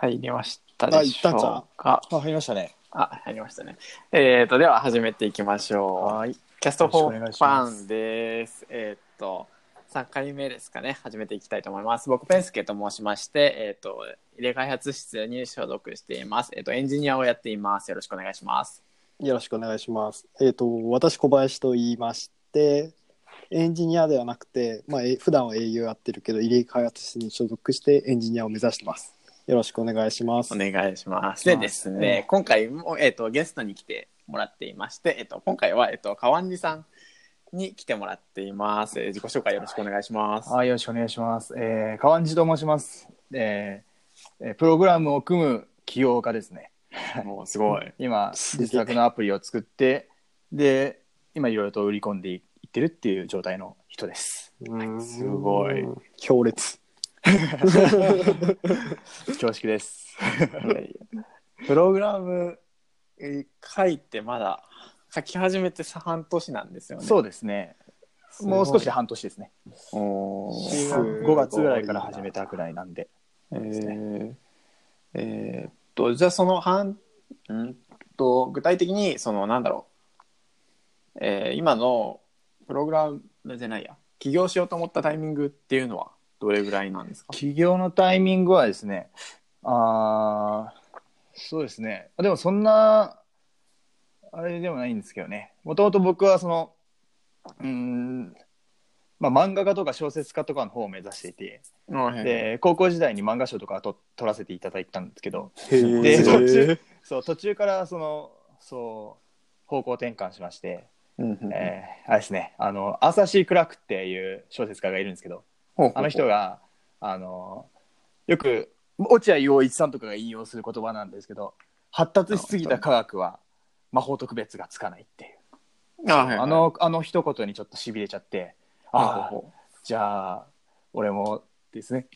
入りましたでしょうか。あ、入りましたね。あ、入りましたね。えっ、と、では始めていきましょう。はい。キャストフォーファンです。えっ、と、3回目ですかね、始めていきたいと思います。僕、ペンスケと申しまして、えっ、と、入れ開発室に所属しています。えっ、と、エンジニアをやっています。よろしくお願いします。よろしくお願いします。えっ、と、私、小林と言いまして、エンジニアではなくて、まあ、え普段は営業やってるけど、入れ開発室に所属してエンジニアを目指してます。よろしくお願いします。お願いします。でですね、今回も、えっ、と、ゲストに来てもらっていまして、えっ、と、今回は、えっ、と、川地さんに来てもらっています。えー自己紹介よろしくお願いします。はい、よろしくお願いします。えー、川地と申します。えーえープログラムを組む起業家ですね。もうすごい。今、自作のアプリを作って、で、今いろいろと売り込んでいってるっていう状態の人です。うんすごい。強烈。恐縮です。プログラムえー書いてまだ書き始めてさ半年なんですよね。そうですね。もう少しで半年ですね。おーすごい5月ぐらいから始めたぐらいなんで。えーえーっとじゃあその半んと具体的にそのなんだろう、えー今のプログラムじゃないや起業しようと思ったタイミングっていうのは？どれぐらいなんですか？起業のタイミングはですね、あーそうですね。でもそんな、あれでもないんですけどね。もともと僕はその、うーん、まあ漫画家とか小説家とかの方を目指していて、でで、高校時代に漫画賞とかと取らせていただいたんですけど、へで、途ー。中、そう、途中からその、そう、方向転換しまして、えーあれですね、あの、アーサー・シー・クラークっていう小説家がいるんですけど、あの人が、あの、よく、落合陽一さんとかが引用する言葉なんですけど、発達しすぎた科学は魔法と区別がつかないっていう。あ,、はいはい。あの、あの一言にちょっと痺れちゃって、ああ、ほじゃあ、俺もですね、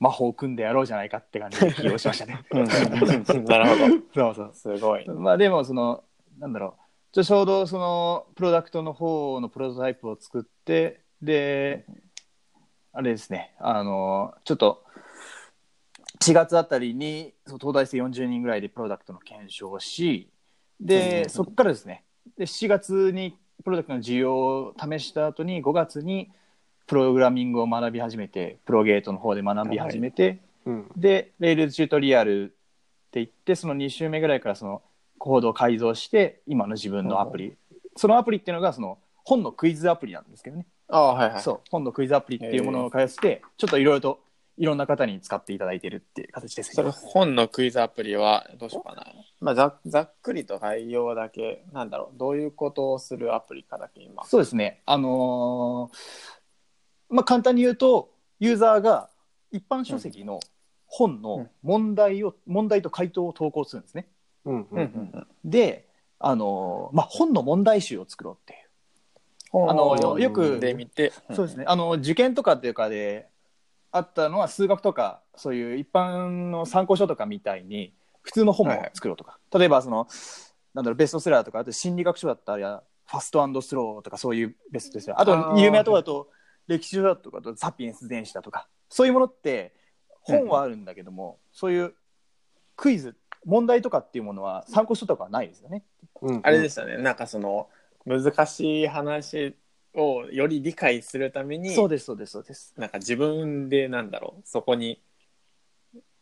魔法を組んでやろうじゃないかって感じで起用しましたね。なるほそうそう。どすごい。まあでもそのなんだろう。ちょちょうどそのプロダクトの方のプロトタイプを作ってであれですね。あのちょっと4月あたりにそう東大生40人ぐらいでプロダクトの検証をしでそこからですね。で7月にプロダクトの需要を試した後に5月にプログラミングを学び始めて Progate の方で学び始めて、うん。で、 Rails チュートリアルって言って、その2週目ぐらいからそのコードを改造して、今の自分のアプリ。そのアプリっていうのが、その本のクイズアプリなんですけどね。ああはいはいそう、本のクイズアプリっていうものを開発して、ちょっといろいろといろんな方に使っていただいてるっていう形ですそれね。本のクイズアプリはどうしようかな。まあざざっくりと概要だけ、なんだろう、どういうことをするアプリかだけ今。そうですね。あのーまあ簡単に言うと、ユーザーが一般書籍の本の問題を、問題と回答を投稿するんですね。うんううんんで、あのーまあ本の問題集を作ろうっていう。うんあのうんよくで見て、そうですね。あの受験とかっていうかであったのは数学とかそういう一般の参考書とかみたいに普通の本も作ろうとか、例えばそのなんだろうベストセラーとかあと心理学書だったらファストスローとかそういうベストセラーあと有名なところだと歴史書だとかあとサピエンス全史だとか。そういうものって本はあるんだけども、そういうクイズ問題とかっていうものは参考書とかはないですよね。うん。あれでしたね、なんかその難しい話をより理解するために、そうですそうですそうです。なんか自分でなんだろう、そこに、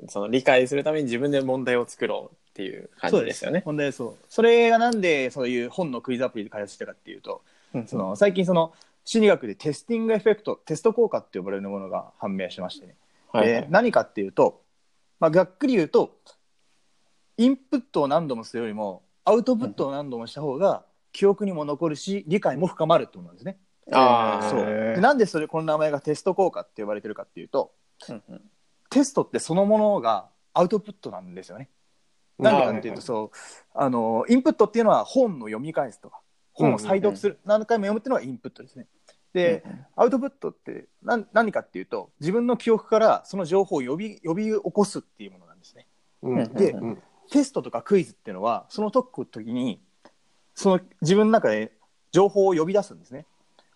その理解するために自分で問題を作ろうっていう感じですよね。問題はそう。それがなんでそういう本のクイズアプリで開発したかっていうと、うんその最近その心理学でテスティングエフェクトテスト効果って呼ばれるものが判明しましてね、はい。はいで何かっていうと、まあ、ざっくり言うとインプットを何度もするよりもアウトプットを何度もした方が記憶にも残るし理解も深まるってことなんですね。あー。そう。でなんでそれこの名前がテスト効果って呼ばれてるかっていうとうんうん。テストってそのものがアウトプットなんですよね。なんでかっていうと、そう、あの、インプットっていうのは本を読み返すとか、本を再読する、何回も読むっていうのがインプットですね。で、アウトプットって何何かっていうと、自分の記憶からその情報を呼び、呼び起こすっていうものなんですね。うんでうん。テストとかクイズっていうのは、その解く時に、その自分の中で情報を呼び出すんですね。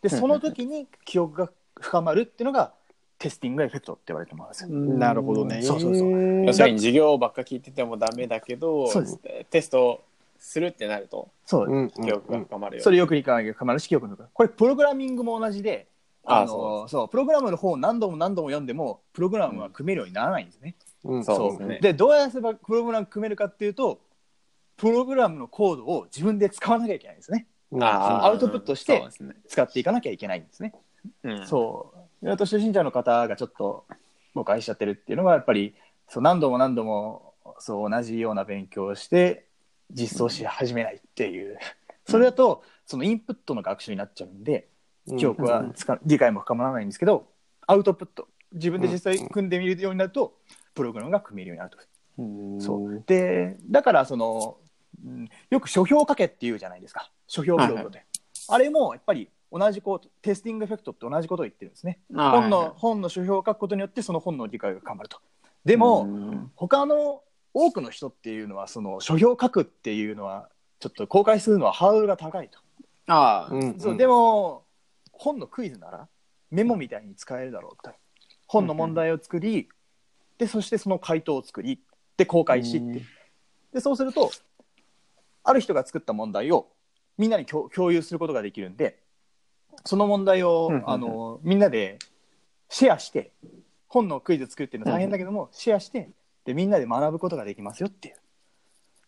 で、その時に記憶が深まるっていうのがテスティングエフェクトって言われてますよ。なるほどね。そうそうそう要するに授業ばっか聞いててもダメだけどそうですテストするってなるとそう、うん。記憶が深まるよ、それよく理解が深まるし記憶のこれプログラミングも同じであのあそそうプログラムの本を何度も何度も読んでもプログラムは組めるようにならないんですね。うん。そうですねでどうやってプログラム組めるかっていうとプログラムのコードを自分で使わなきゃいけないんですね。あーアウトプットして使っていかなきゃいけないんですね。うんそう。あと初心者の方がちょっと誤解しちゃってるっていうのはやっぱりそう何度も何度もそう同じような勉強をして実装し始めないっていう。それだとそのインプットの学習になっちゃうんで記憶はつか理解も深まらないんですけどアウトプット自分で実際組んでみるようになるとプログラムが組めるようになると。うんそうでだからその、うん。よく書評を書けっていうじゃないですか。書評ブログで、あれもやっぱり同じこうテスティングエフェクトって同じことを言ってるんですね。本のはいはい。本の書評を書くことによってその本の理解が深まると。でも、うん。他の多くの人っていうのはその書評を書くっていうのはちょっと公開するのはハードルが高いと、ああ、うん。そうでも本のクイズならメモみたいに使えるだろうと。本の問題を作り、でそしてその回答を作りで公開しって、うん。でそうするとある人が作った問題をみんなに共共有することができるんでその問題を、うんうんうん。あのみんなでシェアして本のクイズ作るっていうのは大変だけども、シェアしてでみんなで学ぶことができますよっていう。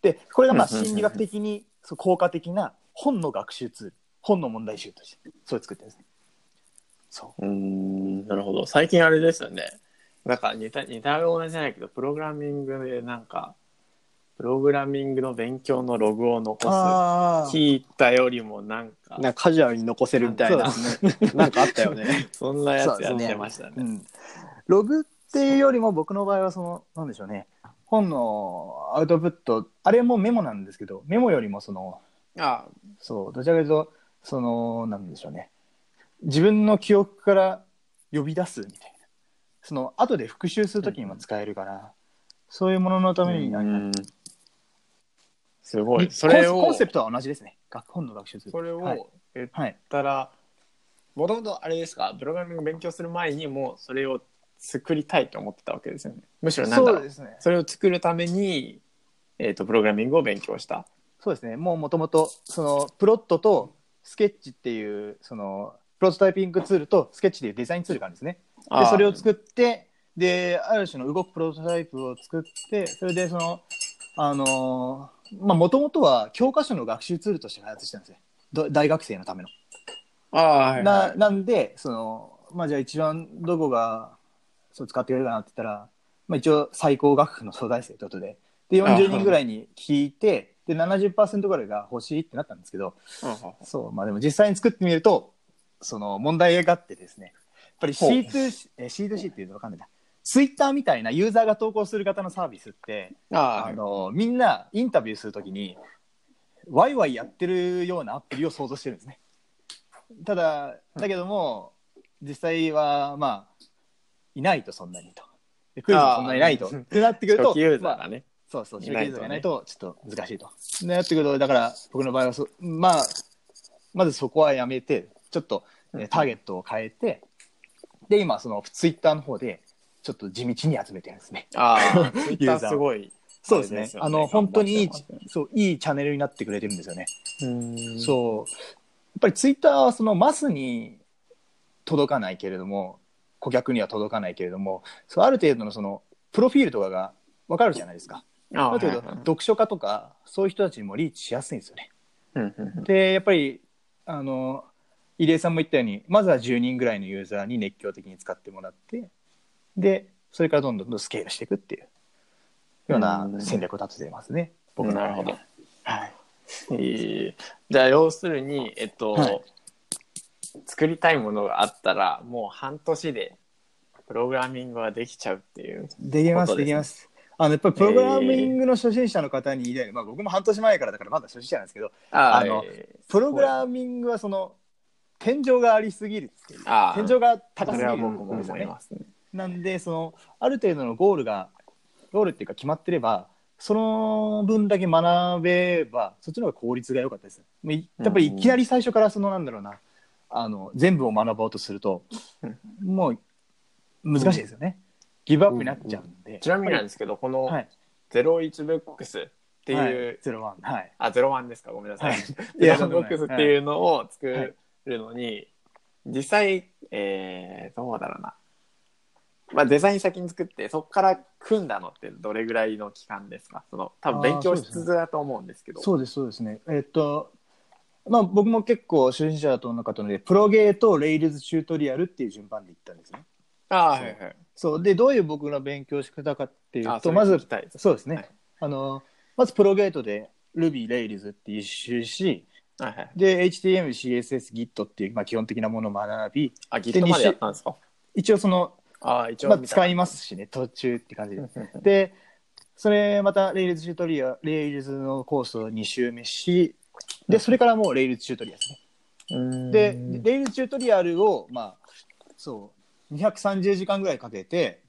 でこれがまあ心理学的に効果的な本の学習ツール本の問題集としてそれ作ってるんですね。そう。うんなるほど。最近あれですよね。なんか似た似たようなじゃないけどプログラミングでなんかプログラミングの勉強のログを残あす聞いたよりもなんか。なんかカジュアルに残せるみたいな。なんかあったよね。そんなやつやってましたね。うん、ログっていうよりも僕の場合はそのなんでしょうね。本のアウトプットあれもメモなんですけどメモよりもそのあ。そうどちらかというとそのなんでしょうね。自分の記憶から呼び出すみたいな。その後で復習するときにも使えるから、そういうもののためになうんすごい。それをコンセプトは同じですね。学本の学習する。それをはい、言っはい、たらもともとあれですか？プログラミング勉強する前にもそれを作りたいと思ってたわけですよね。むしろなんだろう。そうですね。それを作るために、えー、とプログラミングを勉強した。そうですね。もうもともと、その、プロットとスケッチっていう、その、プロトタイピングツールとスケッチっていうデザインツールがあるんですね。で、それを作って、で、ある種の動くプロトタイプを作って、それでその、あのーまあ、もともとは教科書の学習ツールとして開発してたんですよ。ど大学生のための。ああはいはないなんで、その、まあ、じゃあ一番どこが、そう使ってくれるかなって言ったら、まあ、一応最高学府の東大生ってことで、で、40人ぐらいに聞いて、で、70%ぐらいが欲しいってなったんですけど、そう、まあでも実際に作ってみると、その問題があってですね、やっぱりほう C2C、え C2C っていうのわかんないな。ツイッターみたいなユーザーが投稿する型のサービスって、ああの、みんなインタビューするときに、ワイワイやってるようなアプリを想像してるんですね。ただ、だけども、実際は、まあ、いないとそんなにと。でクイズもそんなにないと。ってなってくると、初期ユーザまあーがね、そうそう、初期ユーザーがいないとちょっと難しいと。でなってくると、だから僕の場合はそ、まあ、まずそこはやめて、ちょっと、うんえターゲットを変えて、で、今、そのツイッターの方で、ちょっと地道に集めてるんですね。ああ ツイッタユーザーーすごいそうですね。あの、本当にいいそう、いいチャンネルになってくれてるんですよね。うんそう。やっぱりツイッターはそのマスに届かないけれども、顧客には届かないけれども、そうある程度のその、プロフィールとかが分かるじゃないですか。ああだけど、はいはい読書家とか、そういう人たちにもリーチしやすいんですよね。で、やっぱり、あの、入江さんも言ったように、まずは10人ぐらいのユーザーに熱狂的に使ってもらって、で、それからどんどんスケールしていくっていうような戦略を立ててますね。僕のなるほど。はい。えーじゃあ要するにえっと、はい作りたいものがあったらもう半年でプログラミングはできちゃうっていうできます、できます。あの、やっぱりプログラミングの初心者の方に言いたいのは、まあ僕も半年前からだからまだ初心者なんですけど、ああのえープログラミングはその、天井がありすぎるっていう。天井が高すぎるは僕もんですよね。なんで、その、ある程度のゴールが、ゴールっていうか決まってれば、その分だけ学べば、そっちの方が効率が良かったです。やっぱりいきなり最初からその、なんだろうな、あの、全部を学ぼうとすると、もう、難しいですよね。ギブアップになっちゃうんで。ちなみになんですけど、このはい。01ブックスっていう、ゼロワン。はい。あ、01ですか？ごめんなさい。はい 01ブックスっていうのを作るのに、実際、えー、どうだろうな。まあ、デザイン先に作って、そこから組んだのってどれぐらいの期間ですか？その、多分勉強しつつだと思うんですけど。そうです、そうですね。えっと、まあ僕も結構初心者との方ので、プロゲーとレイルズチュートリアルっていう順番で行ったんですね。あーはいはい。そう。で、どういう僕の勉強し方かっていうと、まずそうですね。はいあの、まずプロゲートで Ruby、Rails って一周し、はいはい。で、HTML、CSS、Git っていう、まあ、基本的なものを学び、あ、Git までやったんですか？一応その、あー一応まあ、見た。使いますしね、途中って感じ。で。で、それまた Rails チュートリアル、Rails のコースを2周目し、で、それからもう Rails チュートリアルですね。うん。で、Rails チュートリアルを、まあ、そう、230時間ぐらいかけて、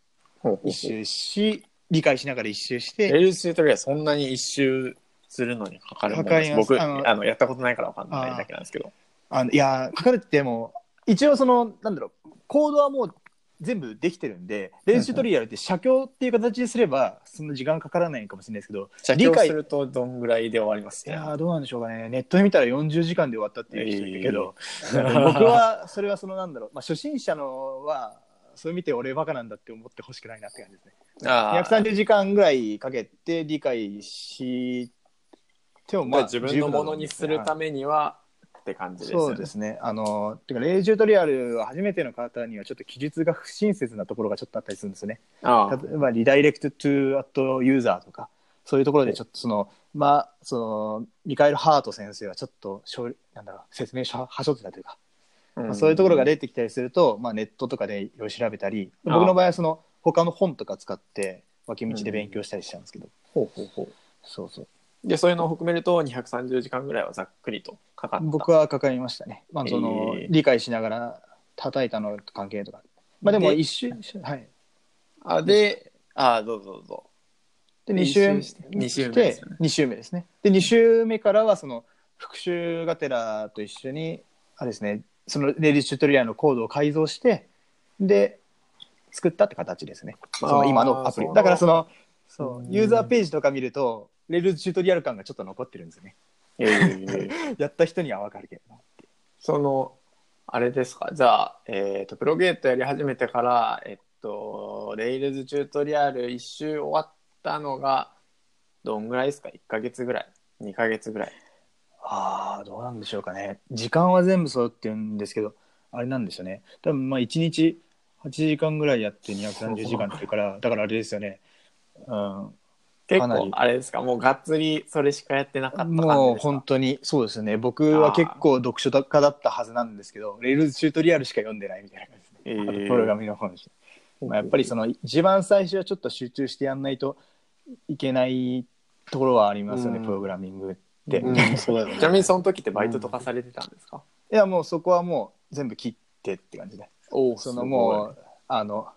一周し、理解しながら一周しレーて、ルスチュートリアルそんなに一周するのにかかるもんです。僕あのあのやったことないからわかんないだけなんですけど。あのいや、かかるっても、一応その、なんだろう、コードはもう全部できてるんで、レールチュートリアルって写経っていう形ですれば、そんな時間かからないかもしれないですけど、写理解経するとどんぐらいで終わりますいやーどうなんでしょうかね、ネットで見たら40時間で終わったっていう人いるけど、えー僕はそれはそのなんだろう、まあ、初心者のは、それ見て俺バカなんだって思ってほしくないなって感じですね。あー。230時間ぐらいかけて理解しても、まあ、自分のものにするためめにはって感じです。よねそうですね。あの、てか、レイジュートリアルは初めての方にはちょっと記述が不親切なところがちょっとあったりするんですよね。ああ。例えば、リダイレクトトゥアットユーザーとか、そういうところでちょっとその、まあ、その、ミカエル・ハート先生はちょっとしょう、なんだろう、説明しははしょってたというか、まあ、そういうところが出てきたりすると、まあ、ネットとかでいろいろ調べたり、僕の場合はその、他の本とか使って、脇道で勉強したりしちゃうんですけど、ほうほうほう。そうそう。でそういうのを含めると230時間ぐらいはざっくりとかかった僕はかかりましたね。まあ、その、えー理解しながら叩いたのと関係とか。まあでもで一周、はい。あでああどうぞどうぞで、2一週周して二週目ですよね2週目ですね。で、2週目からは、その、復習がてらと一緒に、あれですね、その Rails チュートリアルのコードを改造して、で、作ったって形ですね。その今のアプリ。そうだからその、そうう、んユーザーページとか見ると、 Rails チュートリアル感がちょっと残ってるんですよね。えー やった人にはわかるけど。そのあれですか？じゃあ、えー、と Progate やり始めてからえっと Rails チュートリアル1周終わったのがどんぐらいですか？1ヶ月ぐらい？2ヶ月ぐらい？ああ、どうなんでしょうかね。時間は全部揃ってるんですけど、あれなんですよね。多分まあ1日8時間ぐらいやって230時間っていうから、だからあれですよね。うん。結構あれですか？もうがっつりそれしかやってなかった感じですか？もう本当にそうですね。僕は結構読書家だったはずなんですけど、 Rails チュートリアルしか読んでないみたいな感じですね。えーあとプログラミングの本し。まあ、やっぱりその一番最初はちょっと集中してやんないといけないところはありますよね、うんプログラミングって。うんいそうだよねちなみにその時ってバイトとかされてたんですか、やもうそこはもう全部切ってって感じで。おそのもう、あの、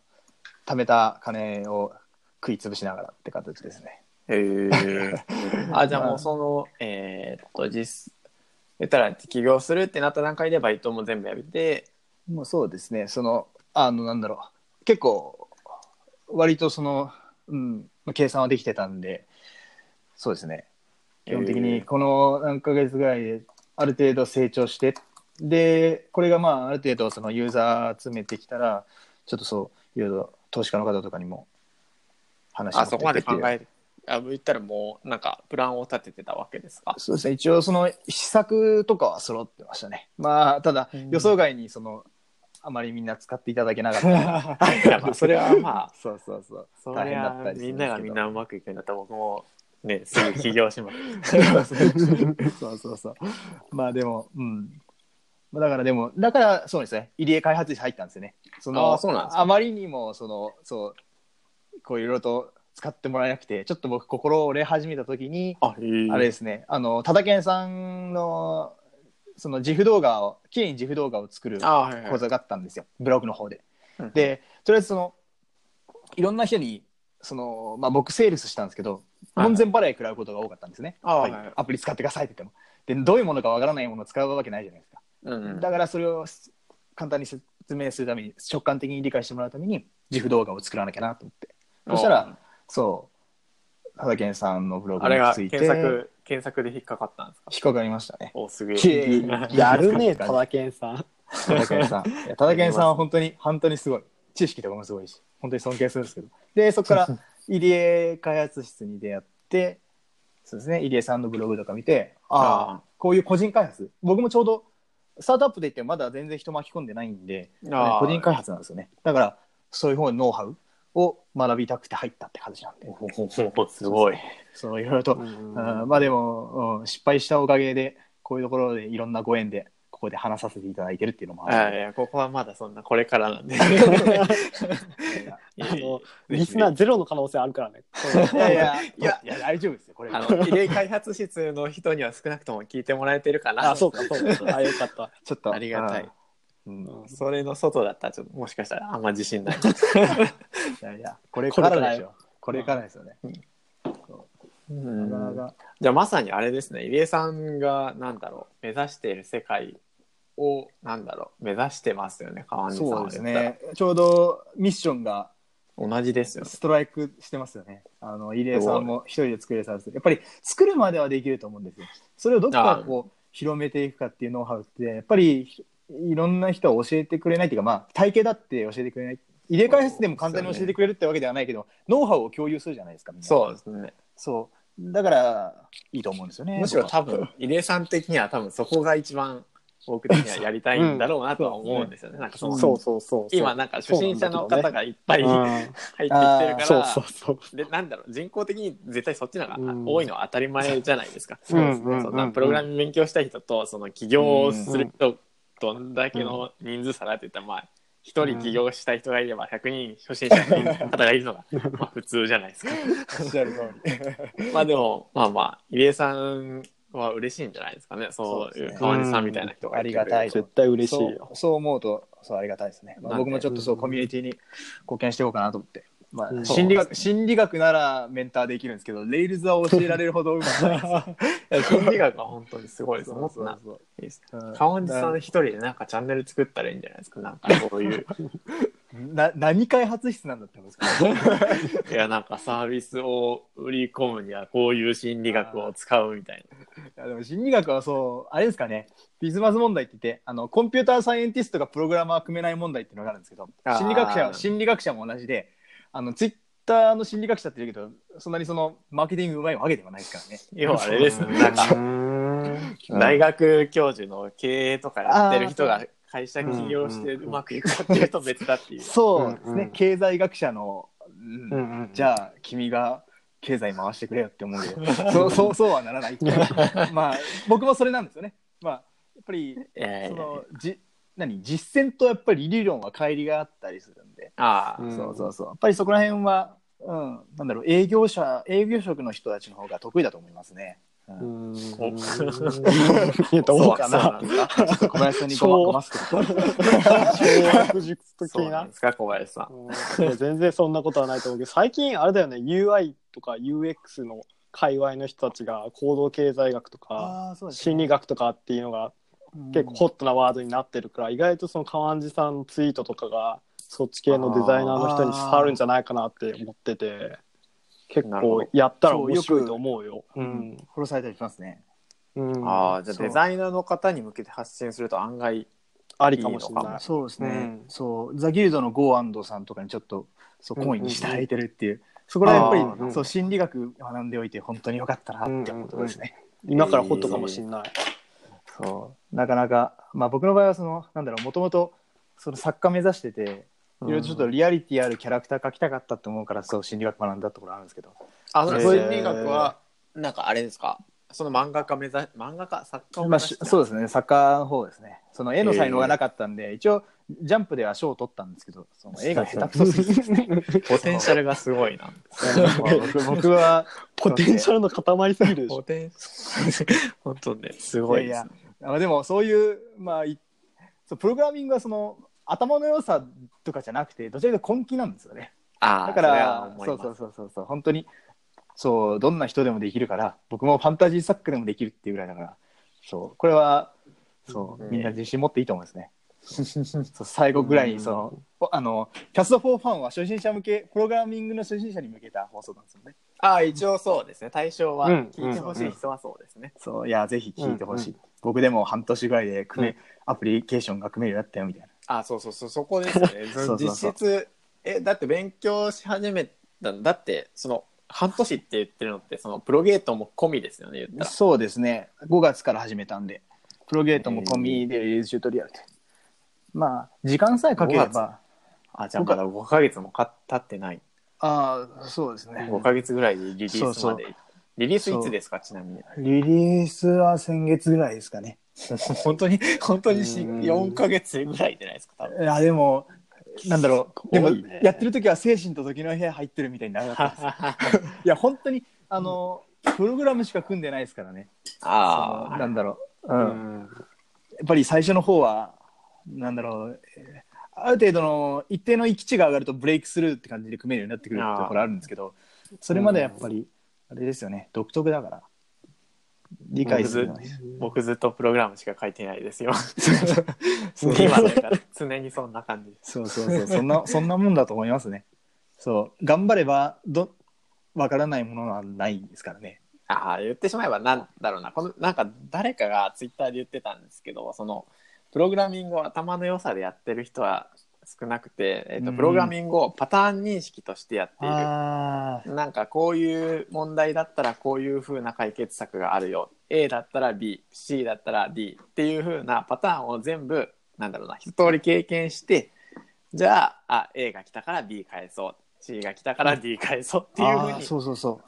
貯めた金を食い潰しながらって形ですね。へえ。あ、じゃあもうその、えーっと、実、言ったら起業するってなった段階でバイトも全部やめて、もうそうですね、その、あの、なんだろう、結構、割とその、うん、まあ計算はできてたんで、そうですね、基本的えにー。この何ヶ月ぐらいで、ある程度成長して、で、これがまあ、ある程度そのユーザー集めてきたら、ちょっとそう、いろいろ投資家の方とかにも話あそこまで考えあ言ったらもうなんかプランを立ててたわけですか？そうですね、一応その施策とかは揃ってましたね。まあ、ただうん予想外にその、あまりみんな使っていただけなかった。それはまあ、そうそうそう。そ大変だったりみんながみんなうまくいくんだったら僕もね、すぐ起業します。そうそうそう。まあでも、うん。まあだからでも、だからそうですね、入江開発に入ったんですよね。そのあーそうなんですかあまりにも、その、そう、こういろいろと使ってもらえなくて、ちょっと僕心折れ始めた時に、あ。あれですね、あの、ただけんさんの、その自負動画を、きれいに自負動画を作る。講座があったんですよ、ブログの方で。うん、で、とりあえずその、いろんな人に、その、まあ僕セールスしたんですけど、はい門前払い食らうことが多かったんですね。あはいやっぱりアプリ使ってくださいって言っても。で、どういうものかわからないものを使うわけないじゃないですか。うんうん、だからそれを簡単にせ説明するために直感的に理解してもらうために自負動画を作らなきゃなと思ってそしたらそう。畑健さんのブログあれがについて。検索、検索で引っかかったんですか？引っかかりましたね。お、すげきえ。やるね、ただけんさん。畑健さん。いや畑健さんは 本当に本当にすごい。知識とかもすごいし。本当に尊敬するんですけど。でそこから 入江開発室に出会ってそうですね。入江さんのブログとか見てあああこういう個人開発。僕もちょうどスタートアップで言ってもまだ全然人巻き込んでないんであー。個人開発なんですよね。だからそういう方のノウハウを学びたくて入ったって感じなんですごい。そういろいろと、まあでも、うん失敗したおかげでこういうところでいろんなご縁でここで話させていただいてるっていうのもあるあいや、ここはまだそんな、これからなんで。あの、リスナーゼロの可能性あるからね。いやいやいやいや大丈夫ですよこれあの、入れ開発室の人には少なくとも聞いてもらえてるかな。あ、そうか、そうか。あ、よかった。ちょっとありがたい。うん。それの外だったら、ちょっともしかしたらあんま自信ない。いやいやこれからでしょ。これからですよね、うん。なかなか。じゃあまさにあれですね。入江さんがなんだろう。目指している世界をなんだろう。目指してますよね。川西さんはそうですね。ちょうどミッションが同じですよね。ストライクしてますよね。あの入江さんも一人で作れる。サービスやっぱり作るまではできると思うんですよ。それをどこからこう広めていくかっていうノウハウってやっぱりいろんな人は教えてくれないっていうかまあ体系だって教えてくれない。入れ替え発でも簡単に教えてくれるってわけではないけど、ノウハウを共有するじゃないですか。みんな。そうですね。そう。だからいいと思うんですよね。むしろ多分入江さん的には多分そこが一番僕的にはやりたいんだろうなとは思うんですよね、なんかそのそう。そうそう。今なんか初心者の方がいっぱいうん。入ってきてるから、そうそうそう。でなんだろう人口的に絶対そっちの方がうん。多いのは当たり前じゃないですか。そうですね。そんなプログラミング勉強したい人とその起業する人どんだけの人数差がって言ったらまあ一人起業したい人がいれば100人初心者の方がいるのが まあ普通じゃないですか。おっしゃる通り。まあでもまあまあ入江さんは嬉しいんじゃないですかね。そういう川西さんみたいな人がありがたい絶対嬉しいよ。そうそう思うとそうありがたいですね、まあ、僕もちょっとそうコミュニティに貢献していこうかなと思って、まあ、うん。心理学心理学ならメンターできるんですけどレイルズは教えられるほどうまくない。ですいや心理学は本当にすごいです。もっとな川西さん一人でなんかチャンネル作ったらいいんじゃないですかなんかそういう。な何開発室なんだって思うんですか、いやなんかサービスを売り込むにはこういう心理学を使うみたいいやでも心理学はそうあれですかね。ビズマズ問題って言ってあのコンピューターサイエンティストがプログラマー組めない問題っていうのがあるんですけど心理学者は心理学者も同じであのツイッターの心理学者って言うけどそんなにそのマーケティングうまいわけではないですからね。な 要はあれですね。なんか大学教授の経営とかやってる人が会社起業してうまくいくかっていうと別だっていう。そうですね、うんうん。経済学者の、うんうんうん。じゃあ君が経済回してくれよって思うけど。そうそうそうはならないって。いうまあ僕もそれなんですよね。まあやっぱりいやいやいや。そのじ何？実践とやっぱり理論は乖離があったりする。んで、ああ、うん。そうそうそう。やっぱりそこら辺は、うん、なんだろう。営業者営業職の人たちの方が得意だと思いますね、うん。うん。どうかな。小林さんにごますけど小学術的なそうなんですか小林さん。全然そんなことはないと思うけど最近あれだよね。UI とか UX の界隈の人たちが行動経済学とか心理学とかっていうのが結構ホットなワードになってるから、意外とその川地さんのツイートとかがそっち系のデザイナーの人に刺さるんじゃないかなって思ってて結構やったら面白いと思うよ。ううん。ん。フォローされたりしますね。うん、ああじゃあデザイナーの方に向けて発信すると案外ありかもしれない。そうですね、うん。そうザ・ギルドのゴーアンドさんとかにちょっとそう懇意にしていただいてるっていう、そこらやっぱり、あーそう心理学学んでおいて本当によかったなってころですね、今からホットかもしれない。そう。なかなかまあ僕の場合はそのなんだろうもともとその作家目指してていろいろちょっとリアリティあるキャラクター描きたかったと思うからそう心理学学んだところあるんですけど。あのへー。心理学はなんかあれですか？その漫画家目指漫画家作家を目まあ、し指してそうですね。作家の方ですね。その絵の才能がなかったんで、一応ジャンプでは賞を取ったんですけどその絵が下手くそすぎて。ですねポテンシャルがすごいな。まあ僕僕はポテンシャルの塊すぎるでしょ。ポテン本当ねすごいですね。いやあでもそういう,、まあ、いそうプログラミングはその頭の良さとかじゃなくてどちらかというと根気なんですよね。ああだからそうそうそうそうそう。本当にそうどんな人でもできるから僕もファンタジー作家でもできるっていうぐらいだからそうこれはそううん。みんな自信持っていいと思うんですね。最後ぐらいにその、おあのキャスト4ファンは初心者向けプログラミングの初心者に向けた放送なんですよね。ああ、一応そうですね。対象はうん聞いてほしい人はそうですね。そういやぜひ聞いてほしい、うん。僕でも半年ぐらいで組め、うん。アプリケーションが組めるようになったよみたいなあそうそうそう、そこですね。そうそうそう実質、え、だって勉強し始めただって、その、半年って言ってるのって、その、プロゲートも込みですよね、言ったら。そうですね5月から始めたんでプロゲートも込みでリリースチュートリアルでまあ時間さえかけれ5月ばあ、じゃあまだ5ヶ月もか経ってない。ああそうですね5ヶ月ぐらいでリリースまで。リリースいつですか、ちなみに。リリースは先月ぐらいですかね 本当に、本当にしうん。4ヶ月ぐらいじゃないですか、多分。いやでもなんだろうでもやってる時は精神と時の部屋入ってるみたいになかったです。いや本当にあのプログラムしか組んでないですからね。ああ、なんだろう、ううん。んやっぱり最初の方はなんだろう、えーある程度の一定の域値が上がるとブレイクスルーって感じで組めるようになってくるところあるんですけどそれまでやっぱりあれですよね。独特だから理解するのに僕ずっとプログラムしか書いてないですよ。そう今だから常にそんな感じです。そうそうそうそんな そんなもんだと思いますねそう頑張ればどわからないものはないですからねああ、言ってしまえばなんだろうな。このなんか誰かがツイッターで言ってたんですけど、そのプログラミングを頭の良さでやってる人は少なくて、えっとうんプログラミングをパターン認識としてやっている。あなんかこういう問題だったらこういう風な解決策があるよ。A だったら B、C だったら D っていう風なパターンを全部、なんだろうな、一通り経験して、じゃあ、あ、A が来たから B 返そう。C が来たから D 返そうっていう風にあーそうそうそ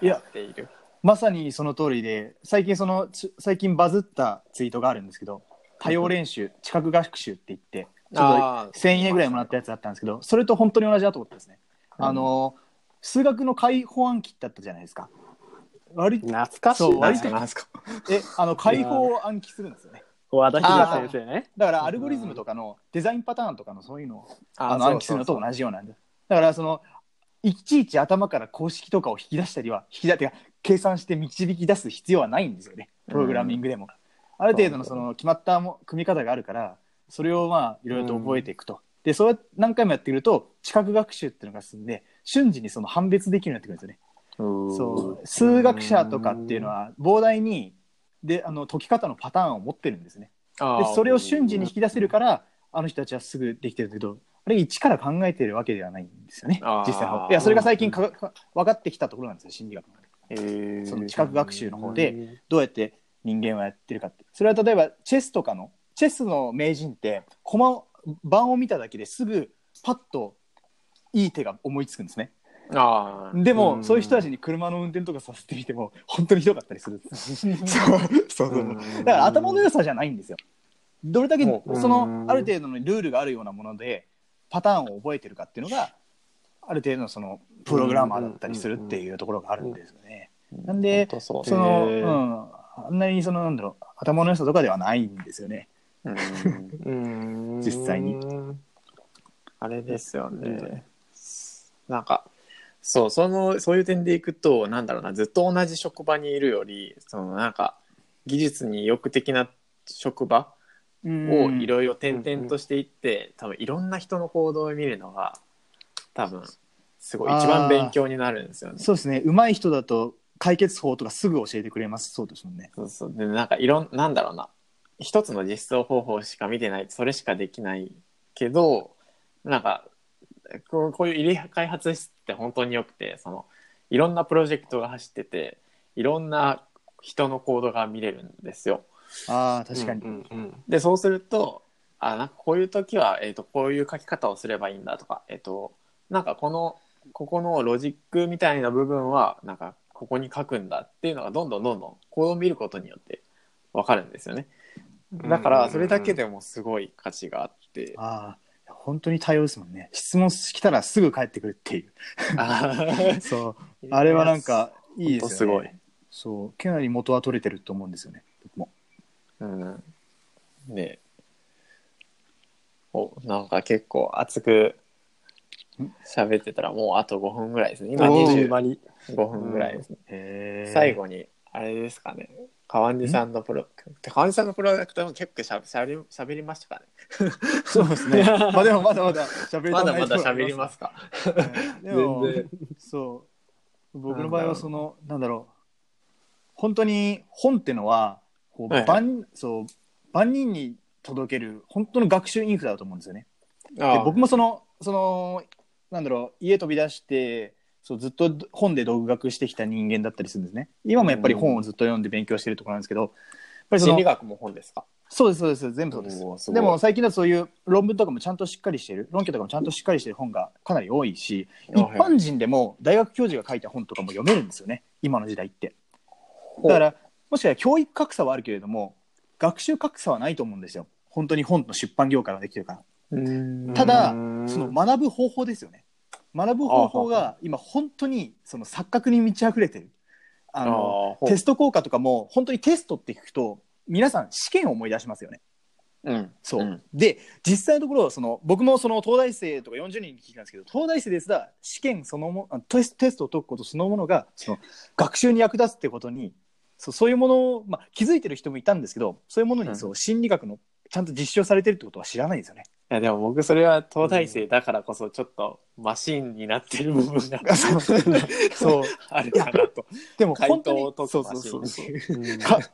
ういややっている。まさにその通りで最近そのち最近バズったツイートがあるんですけど多様練習知覚学習って言ってちょっと1000円ぐらいもらったやつだったんですけどそれと本当に同じだと思ったんですね、あの数学の解放暗記ってあったじゃないですか。割と懐かしいな。そう割となんですかえあの解放を暗記するんですよね。和田秀先生ね。だからアルゴリズムとかのデザインパターンとかのそういうのをああの暗記するのと同じようなんで。だからそのいちいち頭から公式とかを引き出したりは引き出てか計算して導き出す必要はないんですよね。プログラミングでも、ある程度のその決まったも組み方があるからそれをまあいろいろと覚えていくと、でそうやって何回もやってくると知覚学習っていうのが進んで瞬時にその判別できるようになってくるんですよね。そう数学者とかっていうのは膨大にであの解き方のパターンを持ってるんですね。でそれを瞬時に引き出せるからあの人たちはすぐできてるけどあれ一から考えてるわけではないんですよね実際いやそれが最近かか分かってきたところなんですよ心理学のへー。その知覚学習の方でどうやって人間はやってるかって。それは例えばチェスとかのチェスの名人って駒を盤を見ただけですぐパッといい手が思いつくんですね。あーでも、うん。そういう人たちに車の運転とかさせてみても本当にひどかったりする。そうそう。だから頭の良さじゃないんですよ。どれだけそのうんある程度のルールがあるようなものでパターンを覚えてるかっていうのがある程度のそのプログラマーだったりするっていうところがあるんですよね。なんでそう。その、うん、あんなにそのなんだろう頭の良さとかではないんですよね。うんうん実際にあれですよね。なんか、そう、その、そういう点でいくと、なんだろうな、ずっと同じ職場にいるより、そのなんか、技術に意欲的な職場をいろいろ転々としていって、多分いろんな人の行動を見るのが、多分、すごい一番勉強になるんですよね。そうですね上手い人だと解決法とかすぐ教えてくれますそうですもんね。そうそう。で、なんかいろん、なんだろうな。一つの実装方法しか見てない、それしかできないけど、なんか、こうこういう入れ開発室って本当によくて、その、いろんなプロジェクトが走ってて、いろんな人のコードが見れるんですよ。ああ確かに、うんうんで、そうすると、あ、なんかこういう時は、えっ、と、こういう書き方をすればいいんだとか、えっ、と、なんかこの、ここのロジックみたいな部分は、なんかここに書くんだっていうのがどんどんどんどんコードを見ることによってわかるんですよね。だから、それだけでもすごい価値があって。ああ本当に多様ですもんね。質問来たらすぐ帰ってくるっていう。あ そう。あれはなんかいいですよね。そう。かなり元は取れてると思うんですよね。僕も。うん。ね。お、なんか結構熱く喋ってたらもうあと5分ぐらいですね。今あっという25間に分ぐらいですね。へ最後に、あれですかね。川西さんのプロ、川西さんのプロダクトも結構しゃしゃべりしゃべりましたかね？そうですね。まあでもまだまだ喋りまたいだまだ喋りす。ますか？はいでもそう僕の場合はそのなんだろう本当に本ってのはこうはいはい万そう万人に届ける本当の学習インフラだと思うんですよね。であ僕もそのそのなんだろう家飛び出してそうずっと本で独学してきた人間だったりするんですね。今もやっぱり本をずっと読んで勉強してるところなんですけど、やっぱりその心理学も本ですか？そうですそうです全部そうです。でも最近だとそういう論文とかもちゃんとしっかりしてる。論拠とかもちゃんとしっかりしてる本がかなり多いしあ一般人でも大学教授が書いた本とかも読めるんですよね。今の時代って。だからもしかしたら教育格差はあるけれども学習格差はないと思うんですよ。本当に本の出版業界ができてるから。うん。ただうんその学ぶ方法ですよね学ぶ方法が今本当にその錯覚に満ち溢れてる。あのテスト効果とかも本当にテストって聞くと皆さん試験を思い出しますよね。うん。そう、ん。で実際のところその僕もその東大生とか40人に聞いたんですけど東大生ですら試験そのもあテステストを解くことそのものがその学習に役立つってことにそうそういうものを、まあ、気づいてる人もいたんですけどそういうものうんにそう、心理学のちゃんと実証されてるってことは知らないんですよね。いやでも僕それは東大生だからこそちょっとマシンになってる部分がそうあるかなと。でも回本当に。そうそうシそう。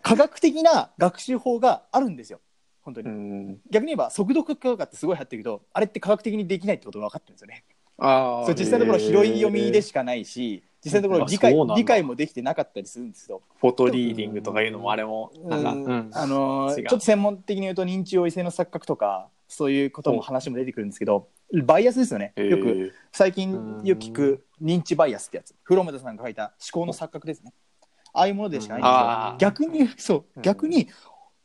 科学的な学習法があるんですよ。本当に、うん。逆に言えば速読とかってすごい流行ってるけどあれって科学的にできないってことが分かってるんですよねあそう実際のところ拾い読みでしかないし実際のところ理解理解もできてなかったりするんですけど、フォトリーディングとかいうのもあれもなん。か、あのちょっと専門的に言うと認知応異性の錯覚とかそういうことも話も出てくるんですけどバイアスですよね。よく最近よく聞く認知バイアスってやつ。フロムダさんが書いた思考の錯覚ですね。ああいうものでしかないんですよ。逆にそううん逆に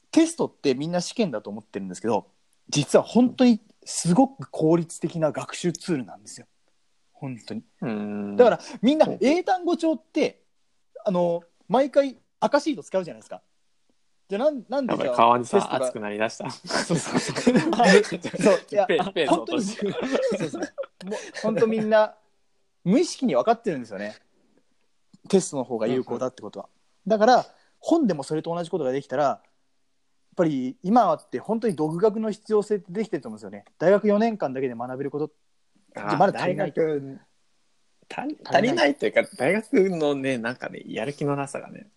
テストってみんな試験だと思ってるんですけど実は本当にすごく効率的な学習ツールなんですよ。本当に。うん。だからみんなう。ん英単語帳ってあの毎回赤シート使うじゃないですか。じゃあなんなんでじゃあ川西さん熱くなりだした。そうそうそう。そう本当そうそう。もう本当みんな無意識に分かってるんですよね。テストの方が有効だってことは、だから本でもそれと同じことができたらぱり今って本当に独学の必要性ってできてると思うんですよね。大学4年間だけで学べることあーまだ足りない足りないというか大学のねなんかねやる気のなさがね。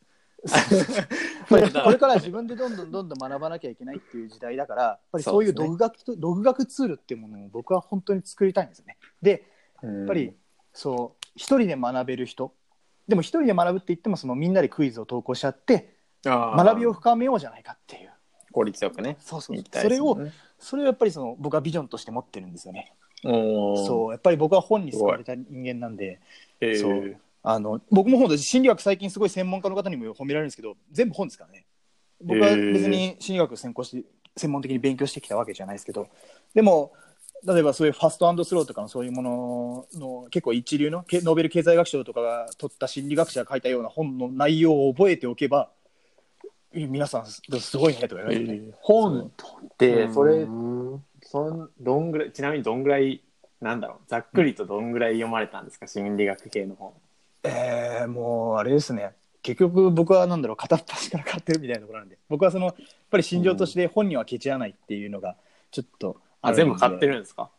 これから自分でどんどんどんどん学ばなきゃいけないっていう時代だからやっぱりそういう独学と、独学ツールっていうものを僕は本当に作りたいんですよね。でややっぱり、そう一人で学べる人。でも一人で学ぶって言ってもそのみんなでクイズを投稿し合って学びを深めようじゃないかっていう効率よくねそうそう行きたいそれをですもんね。それをやっぱりその僕はビジョンとして持ってるんですよね。おー。そうやっぱり僕は本に救われた人間なんで。へー。そう。あの僕も本だし心理学最近すごい専門家の方にも褒められるんですけど全部本ですからね。僕は別に心理学を専攻して専門的に勉強してきたわけじゃないですけど。でも例えばそういうファストスローとかのそういうものの結構一流のけノーベル経済学賞とかが取った心理学者が書いたような本の内容を覚えておけばえ皆さんすすごいねとか言われて、ね本ってそれうん。そんどんぐらいちなみにどんぐらいなんだろう？ざっくりとどんぐらい読まれたんですか？心理学系の本。えー、もうあれですね。結局僕はなんだろう片っ端から買ってるみたいなところなんで。僕はそのやっぱり心情として本にはケチらないっていうのがちょっとあ全部買ってるんですか？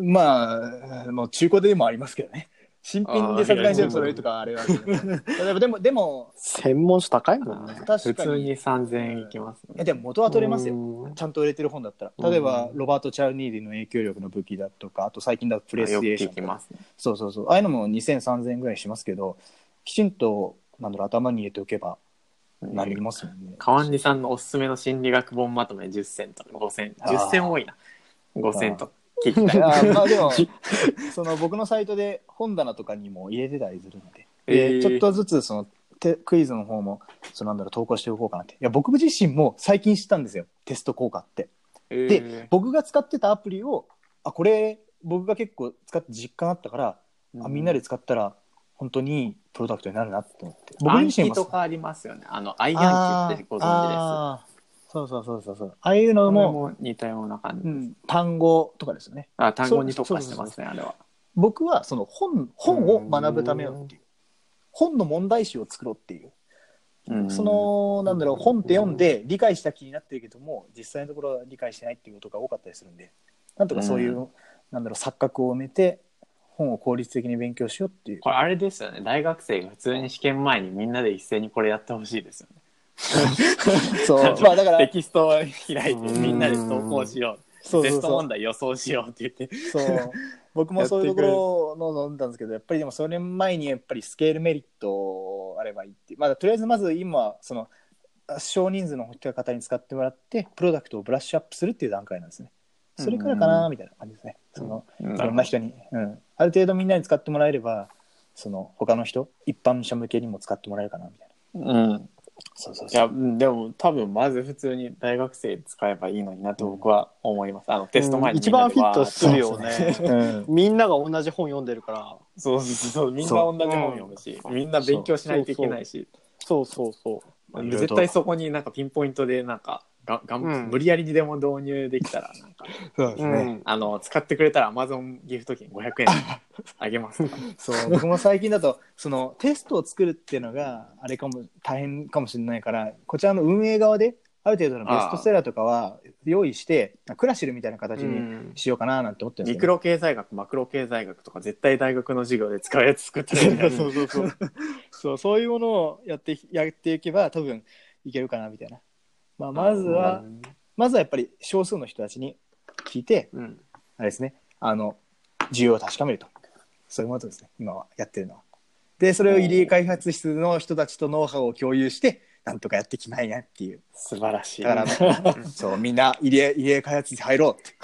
まあもう中古でもありますけどね新品でさすがに全部揃えるとかあれはあるけど例えばでもでも 専門書高いもんね。確かに。普通に3000円いきますね。いやでも元は取れますよ。うん。ちゃんと売れてる本だったら。例えばロバート・チャルニーディの影響力の武器だとかあと最近だとプレイスよくテーションますね。そうそうそう。ああいうのも20003000円ぐらいしますけどきちんとなんだろう頭に入れておけばなりますもんね。川西さんのおすすめの心理学本まとめ10選とか5選あー10選多いな。5選と聞きたい。あーまあでも その僕のサイトで本棚とかにも入れてたりするので。でえー。ちょっとずつそのテクイズの方もそのなんだろう投稿しておこうかなって。いや僕自身も最近知ったんですよ。テスト効果って。でで僕が使ってたアプリをあこれ僕が結構使って実感あったから、あみんなで使ったら本当にいいプロダクトになるなと思って。僕暗自身も記とかありますよね。あのアイアンキってご存知あーそうそうそうそうそう。ああいうのも、も似たような感じ、うん、単語とかですよね。あ単語に特化してますねあれは。僕はその本本を学ぶためのっていう。本の問題集を作ろうっていう。うん。そのなんだろう本って読んで理解した気になってるけども実際のところは理解してないっていうことが多かったりするんで。なんとかそういう、うなんだろう錯覚を埋めて本を効率的に勉強しようっていう。これあれですよね。大学生が普通に試験前にみんなで一斉にこれやってほしいですよね。そう。まあだからテキストを開いてうん。みんなで投稿しよう。テストそうそう。そう問題予想しようって言って。そう。僕もそういうところの飲んだんですけどやっぱりでもそれ前にやっぱりスケールメリットあればいいって。まあとりあえずまず今その少人数の方に使ってもらってプロダクトをブラッシュアップするっていう段階なんですね。それからかなみたいな感じですね。そのいろんな人に、うん、ある程度みんなに使ってもらえればその他の人一般者向けにも使ってもらえるかなみたいな。うん。そうそうそういや、うんでも多分まず普通に大学生使えばいいのになと僕は思います。あの、テスト前に一番フィットするよね。うんみんなが同じ本読んでるから。そうそうそう。みんな同じ本読むし、みんな勉強しないといけないし、そうそうそう。絶対そこになんかピンポイントでなんか、ががんうん。無理やりにでも導入できたら、なんか、そうですね、うん。あの、使ってくれたら Amazon ギフト券500円あげます。とか。そう。僕も最近だとそのテストを作るっていうのがあれかも大変かもしれないからこちらの運営側である程度のベストセラーとかは用意してクラシルみたいな形にしようかななんて思ってるんですミクロ経済学、マクロ経済学とか絶対大学の授業で使うやつ作ったらいいんだよねそうそうそう。そうそういうものをやってやっていけば多分いけるかなみたいな、まあ、まずは、まずはやっぱり少数の人たちに聞いてうん。あれですねあの需要を確かめると。そういうものですね今はやってるのは。でそれを入り江開発室の人たちとノウハウを共有してなんとかやってきまいやっていう素晴らしい。だから そうみんな入江入江開発室入ろうって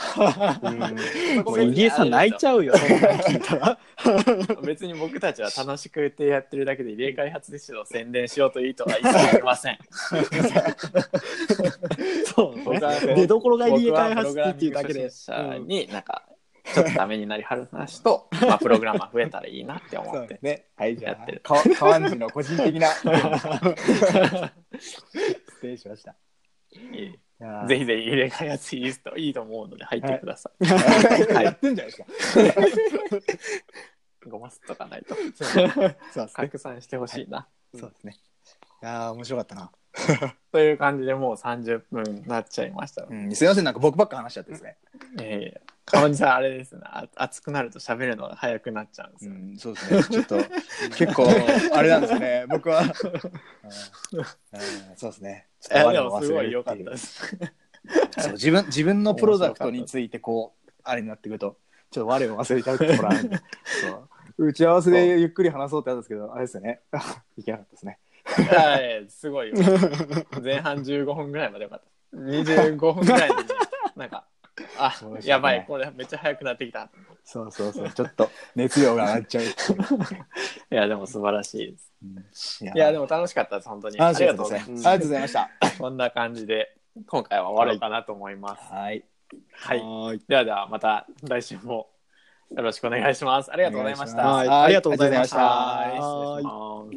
もう入江さん泣いちゃうよ。そんなの聞いたら別に僕たちは楽しくてやってるだけで入れ開発室を宣伝しようという意図は一切ありません。そう僕はね。出どころが入江開発室っていうだけで。プログラミング初心者になんかちょっとためになりはる話と、まあ、プログラマー増えたらいいなって思って。ね。はいじゃやってる。あか川西の個人的な。失礼しました。いいいやー。ぜひぜひ入れ開発いいといいと思うので入ってください。やってんじゃないですか。ごますっとかないと。そうですね。拡散してほしいな。そうですね。いやー面白かったな。という感じでもう30分になっちゃいました。うんすいません。なんか僕ばっか話しちゃってですね。ええ川地さんあれですねあ熱くなると喋るのが早くなっちゃうんですよ。うん、そうですね。ちょっと 結構あれなんですね。僕は。うんうんそうですね。いやでもすごい良かったです。そう自分自分のプロダクトについてこうあれになってくるとちょっと我を忘れちゃうところあるんで。そう打ち合わせでゆっくり話そうってあったんですけどあれですよね。いけなかったですね。はい、すごいよ。前半15分ぐらいまでよかった。25分ぐらいで、なんか、あやばい、これめっちゃ早くなってきた。そうそうそう。ちょっと熱量が上がっちゃう いや、でも素晴らしいです。いいや、でも楽しかったです、本当に。あありりがとうございます。ありがとうございました。こんな感じで、今回は終わろうかなと思います。はい。はい。はい。ではでは、また来週もよろしくお願いします。ありがとうございました。ありがとうございました。